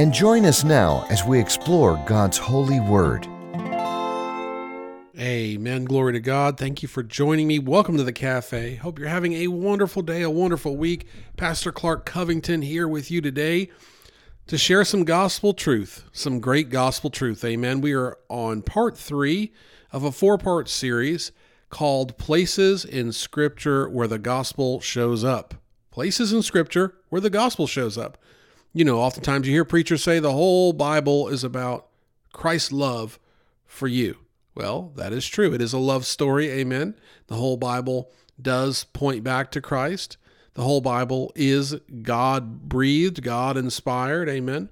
and join us now as we explore God's holy word. Amen. Glory to God. Thank you for joining me. Welcome to the cafe. Hope you're having a wonderful day, a wonderful week. Pastor Clark Covington here with you today to share some gospel truth, some great gospel truth. Amen. We are on part three of a four part series called Places in Scripture Where the Gospel Shows Up. Places in Scripture where the gospel shows up. You know, oftentimes you hear preachers say the whole Bible is about Christ's love for you. Well, that is true. It is a love story. Amen. The whole Bible does point back to Christ. The whole Bible is God breathed, God inspired. Amen.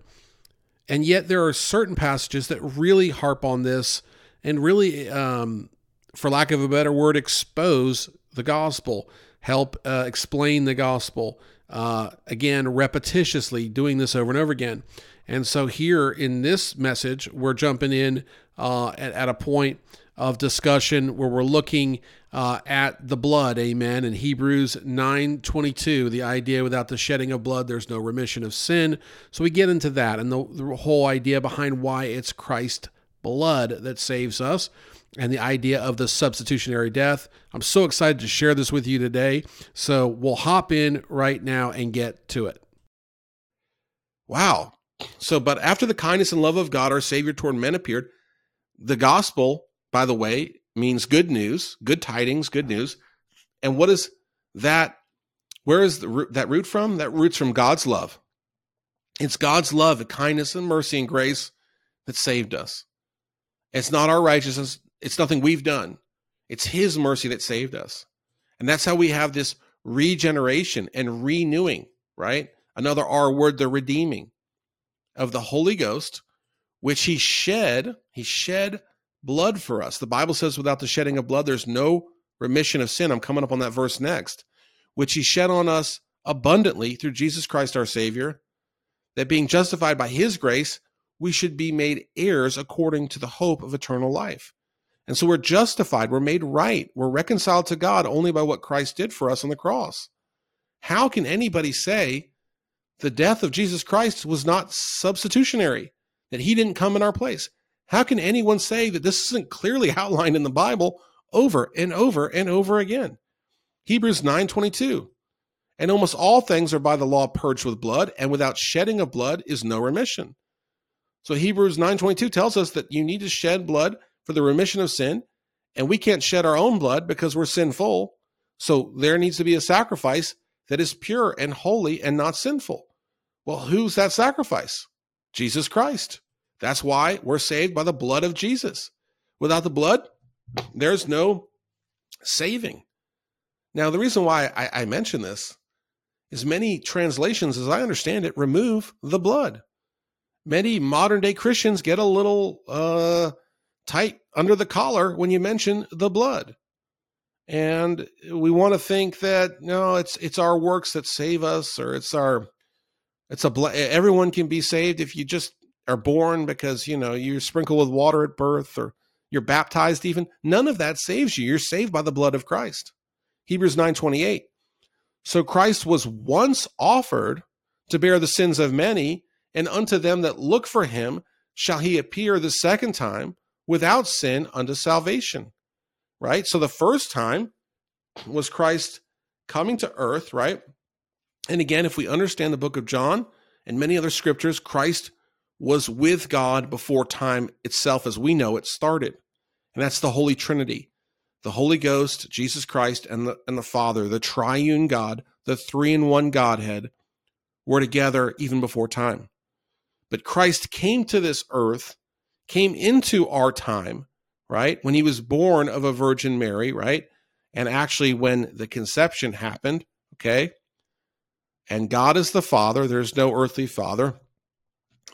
And yet there are certain passages that really harp on this and really, um, for lack of a better word, expose the gospel, help uh, explain the gospel. Uh, again, repetitiously doing this over and over again. And so here in this message, we're jumping in uh, at, at, a point of discussion where we're looking uh, at the blood, amen. In Hebrews 9:22, the idea without the shedding of blood, there's no remission of sin. So we get into that and the, the whole idea behind why it's Christ's blood that saves us and the idea of the substitutionary death. I'm so excited to share this with you today. So we'll hop in right now and get to it. Wow. So, but after the kindness and love of God, our Savior toward men appeared, the gospel, by the way, means good news, good tidings, good news. And what is that? Where is the, that root from? That root's from God's love. It's God's love, the kindness, and mercy and grace that saved us. It's not our righteousness, it's nothing we've done. It's His mercy that saved us. And that's how we have this regeneration and renewing, right? Another R word, the redeeming of the Holy Ghost, which He shed. He shed blood for us. The Bible says, without the shedding of blood, there's no remission of sin. I'm coming up on that verse next, which He shed on us abundantly through Jesus Christ our Savior, that being justified by His grace, we should be made heirs according to the hope of eternal life. And so we're justified, we're made right, we're reconciled to God only by what Christ did for us on the cross. How can anybody say the death of Jesus Christ was not substitutionary, that he didn't come in our place? How can anyone say that this isn't clearly outlined in the Bible over and over and over again? Hebrews 9:22. And almost all things are by the law purged with blood, and without shedding of blood is no remission. So Hebrews 9:22 tells us that you need to shed blood for the remission of sin, and we can't shed our own blood because we're sinful. So there needs to be a sacrifice that is pure and holy and not sinful. Well, who's that sacrifice? Jesus Christ. That's why we're saved by the blood of Jesus. Without the blood, there's no saving. Now, the reason why I, I mention this is many translations, as I understand it, remove the blood. Many modern day Christians get a little uh, tight under the collar when you mention the blood. And we want to think that no, it's it's our works that save us, or it's our it's a everyone can be saved if you just are born because you know you're sprinkled with water at birth or you're baptized even. None of that saves you. You're saved by the blood of christ. Hebrews 9.28 so christ was once offered to bear the sins of many and unto them that look for him shall he appear the second time without sin unto salvation, right? So the first time was Christ coming to earth, right? And again, if we understand the book of John and many other scriptures, Christ was with God before time itself as we know it started. And that's the Holy Trinity. The Holy Ghost, Jesus Christ, and the and the Father, the triune God, the three in one Godhead, were together even before time. But Christ came to this earth came into our time, right? When he was born of a Virgin Mary, right? And actually, when the conception happened, okay? And God is the Father, there's no earthly Father.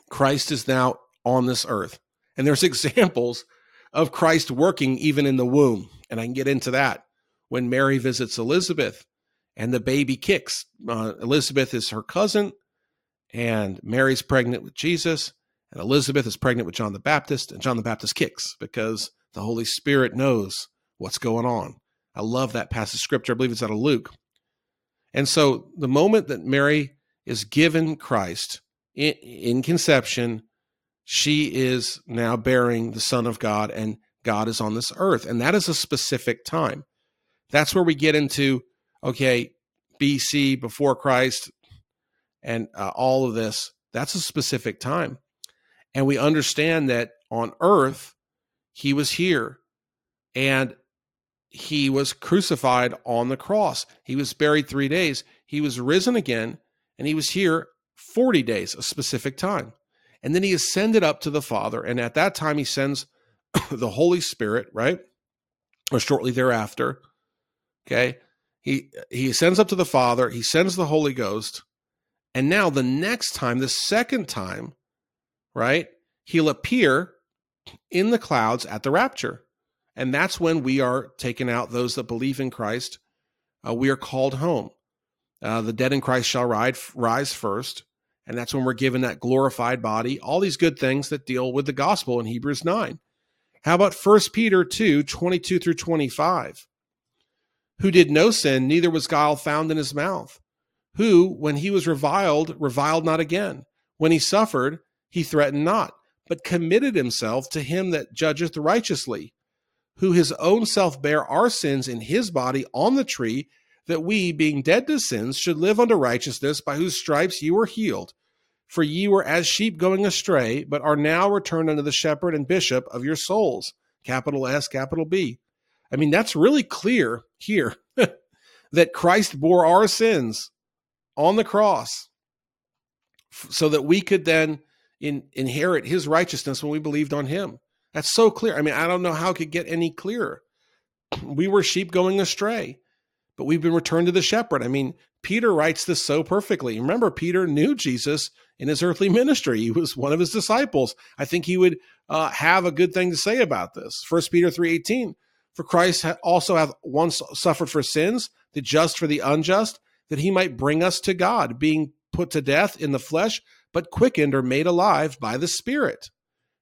Christ is now on this earth. And there's examples of Christ working even in the womb. And I can get into that when Mary visits Elizabeth and the baby kicks. Uh, Elizabeth is her cousin, and Mary's pregnant with Jesus, and Elizabeth is pregnant with John the Baptist, and John the Baptist kicks because the Holy Spirit knows what's going on. I love that passage of scripture. I believe it's out of Luke. And so the moment that Mary is given Christ in, in conception, she is now bearing the Son of God, and God is on this earth. And that is a specific time. That's where we get into, okay, BC, before Christ, and uh, all of this. That's a specific time. And we understand that on earth, he was here and he was crucified on the cross. He was buried three days. He was risen again and he was here 40 days, a specific time. And then he ascended up to the Father. And at that time, he sends the Holy Spirit, right? Or shortly thereafter. Okay. He he ascends up to the Father, he sends the Holy Ghost. And now the next time, the second time, right? He'll appear in the clouds at the rapture. And that's when we are taken out, those that believe in Christ. Uh, we are called home. Uh, the dead in Christ shall ride, rise first. And that's when we're given that glorified body, all these good things that deal with the gospel in Hebrews 9. How about 1 Peter 2 22 through 25? Who did no sin, neither was guile found in his mouth. Who, when he was reviled, reviled not again. When he suffered, he threatened not, but committed himself to him that judgeth righteously. Who his own self bare our sins in his body on the tree that we, being dead to sins, should live unto righteousness, by whose stripes ye were healed. For ye were as sheep going astray, but are now returned unto the shepherd and bishop of your souls. Capital S, capital B. I mean, that's really clear here that Christ bore our sins on the cross so that we could then in, inherit his righteousness when we believed on him. That's so clear. I mean, I don't know how it could get any clearer. We were sheep going astray but we've been returned to the shepherd. I mean, Peter writes this so perfectly. Remember, Peter knew Jesus in his earthly ministry. He was one of his disciples. I think he would uh, have a good thing to say about this. First Peter 3.18, For Christ also hath once suffered for sins, the just for the unjust, that he might bring us to God, being put to death in the flesh, but quickened or made alive by the Spirit.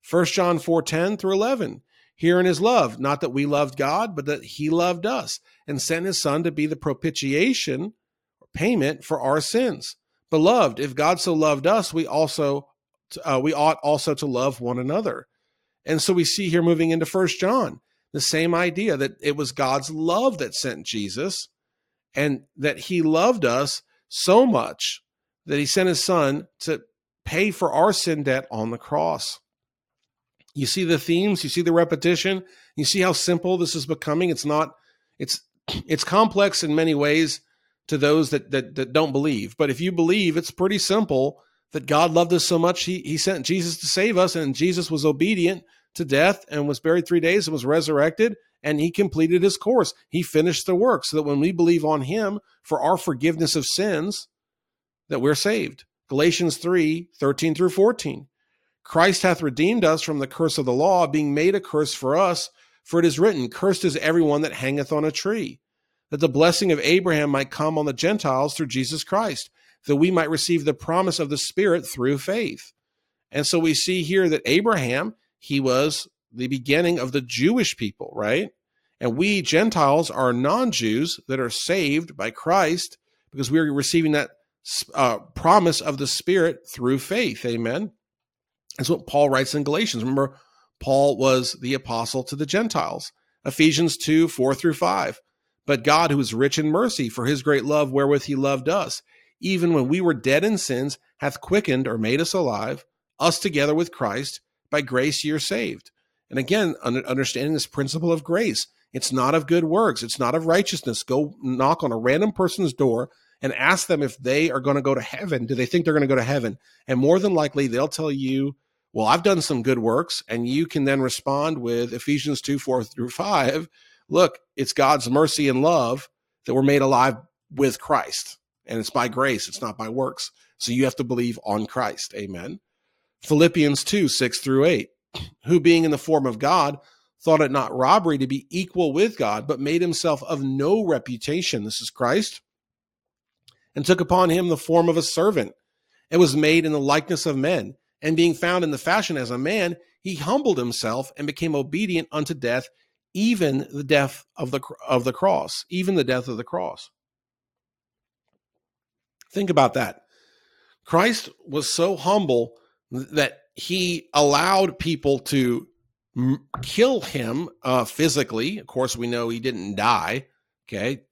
First John 4.10 through 11, Herein is love, not that we loved God, but that he loved us and sent his son to be the propitiation or payment for our sins. Beloved, if God so loved us, we also uh, we ought also to love one another. And so we see here moving into First John the same idea that it was God's love that sent Jesus, and that He loved us so much that He sent His Son to pay for our sin debt on the cross. You see the themes, you see the repetition, you see how simple this is becoming. It's not it's it's complex in many ways to those that, that that don't believe. But if you believe, it's pretty simple that God loved us so much he he sent Jesus to save us and Jesus was obedient to death and was buried 3 days and was resurrected and he completed his course. He finished the work so that when we believe on him for our forgiveness of sins that we're saved. Galatians 3, 13 through 14. Christ hath redeemed us from the curse of the law, being made a curse for us for it is written, Cursed is everyone that hangeth on a tree, that the blessing of Abraham might come on the Gentiles through Jesus Christ, that we might receive the promise of the Spirit through faith. And so we see here that Abraham, he was the beginning of the Jewish people, right? And we Gentiles are non Jews that are saved by Christ because we're receiving that uh, promise of the Spirit through faith. Amen. That's what Paul writes in Galatians. Remember, Paul was the apostle to the Gentiles. Ephesians 2 4 through 5. But God, who is rich in mercy, for his great love wherewith he loved us, even when we were dead in sins, hath quickened or made us alive, us together with Christ. By grace ye are saved. And again, understanding this principle of grace, it's not of good works, it's not of righteousness. Go knock on a random person's door and ask them if they are going to go to heaven. Do they think they're going to go to heaven? And more than likely, they'll tell you well, I've done some good works, and you can then respond with Ephesians 2 4 through 5. Look, it's God's mercy and love that we're made alive with Christ. And it's by grace, it's not by works. So you have to believe on Christ. Amen. Philippians 2 6 through 8, who being in the form of God, thought it not robbery to be equal with God, but made himself of no reputation. This is Christ. And took upon him the form of a servant, and was made in the likeness of men. And being found in the fashion as a man, he humbled himself and became obedient unto death, even the death of the of the cross, even the death of the cross. Think about that. Christ was so humble that he allowed people to kill him uh, physically. Of course, we know he didn't die. Okay.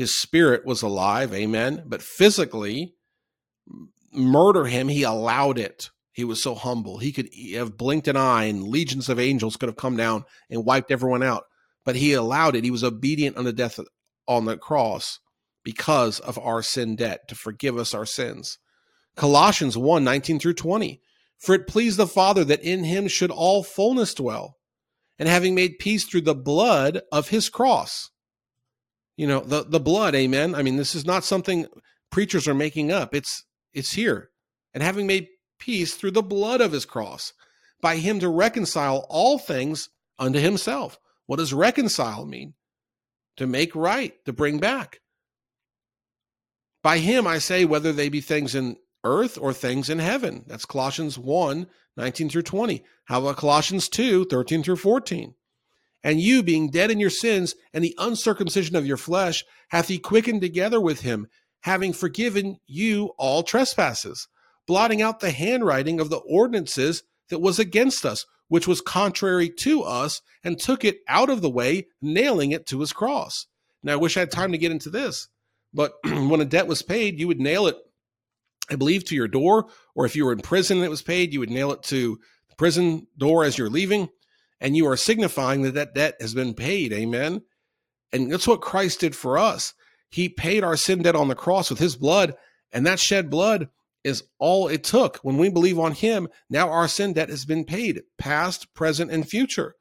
His spirit was alive. Amen. But physically, murder him, he allowed it. He was so humble. He could have blinked an eye and legions of angels could have come down and wiped everyone out. But he allowed it. He was obedient unto death on the cross because of our sin debt to forgive us our sins. Colossians 1 19 through 20. For it pleased the Father that in him should all fullness dwell, and having made peace through the blood of his cross. You know, the, the blood, amen. I mean, this is not something preachers are making up. It's it's here. And having made peace through the blood of his cross, by him to reconcile all things unto himself. What does reconcile mean? To make right, to bring back. By him I say, whether they be things in earth or things in heaven. That's Colossians 1 19 through 20. How about Colossians 2 13 through 14? And you, being dead in your sins and the uncircumcision of your flesh, hath he quickened together with him, having forgiven you all trespasses, blotting out the handwriting of the ordinances that was against us, which was contrary to us, and took it out of the way, nailing it to his cross. Now, I wish I had time to get into this, but when a debt was paid, you would nail it I believe, to your door, or if you were in prison and it was paid, you would nail it to the prison door as you're leaving, and you are signifying that that debt has been paid. Amen. And that's what Christ did for us. He paid our sin debt on the cross with his blood, and that shed blood is all it took. When we believe on him, now our sin debt has been paid, past, present, and future.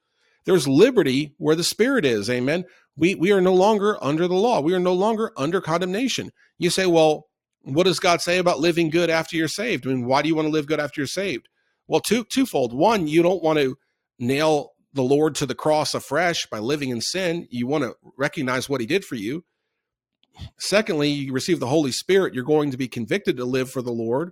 There's liberty where the Spirit is. Amen. We, we are no longer under the law. We are no longer under condemnation. You say, well, what does God say about living good after you're saved? I mean, why do you want to live good after you're saved? Well, two twofold. One, you don't want to nail the Lord to the cross afresh by living in sin. You want to recognize what he did for you. Secondly, you receive the Holy Spirit, you're going to be convicted to live for the Lord.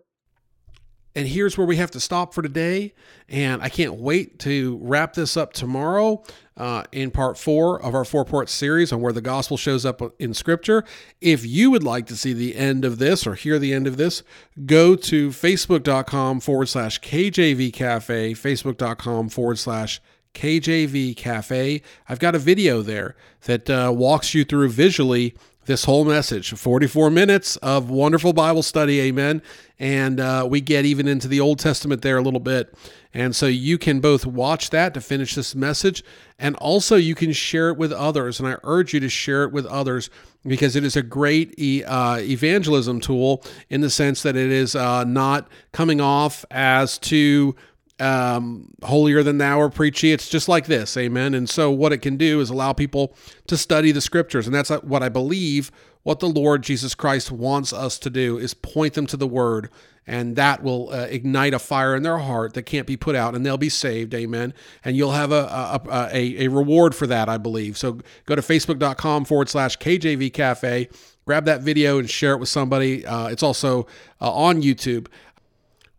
And here's where we have to stop for today. And I can't wait to wrap this up tomorrow uh, in part four of our four part series on where the gospel shows up in Scripture. If you would like to see the end of this or hear the end of this, go to facebook.com forward slash KJV Cafe, facebook.com forward slash KJV Cafe. I've got a video there that uh, walks you through visually this whole message 44 minutes of wonderful Bible study. Amen. And uh, we get even into the Old Testament there a little bit. And so you can both watch that to finish this message, and also you can share it with others. And I urge you to share it with others because it is a great e- uh, evangelism tool in the sense that it is uh, not coming off as too um, holier than thou or preachy. It's just like this, amen. And so, what it can do is allow people to study the scriptures, and that's what I believe. What the Lord Jesus Christ wants us to do is point them to the Word, and that will uh, ignite a fire in their heart that can't be put out, and they'll be saved, amen. And you'll have a a, a, a reward for that, I believe. So go to facebook.com forward slash KJV Cafe grab that video and share it with somebody. Uh, it's also uh, on YouTube.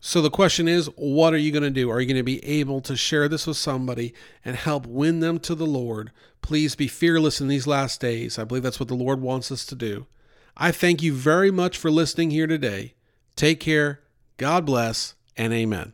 So the question is, what are you going to do? Are you going to be able to share this with somebody and help win them to the Lord? Please be fearless in these last days. I believe that's what the Lord wants us to do. I thank you very much for listening here today. Take care. God bless and amen.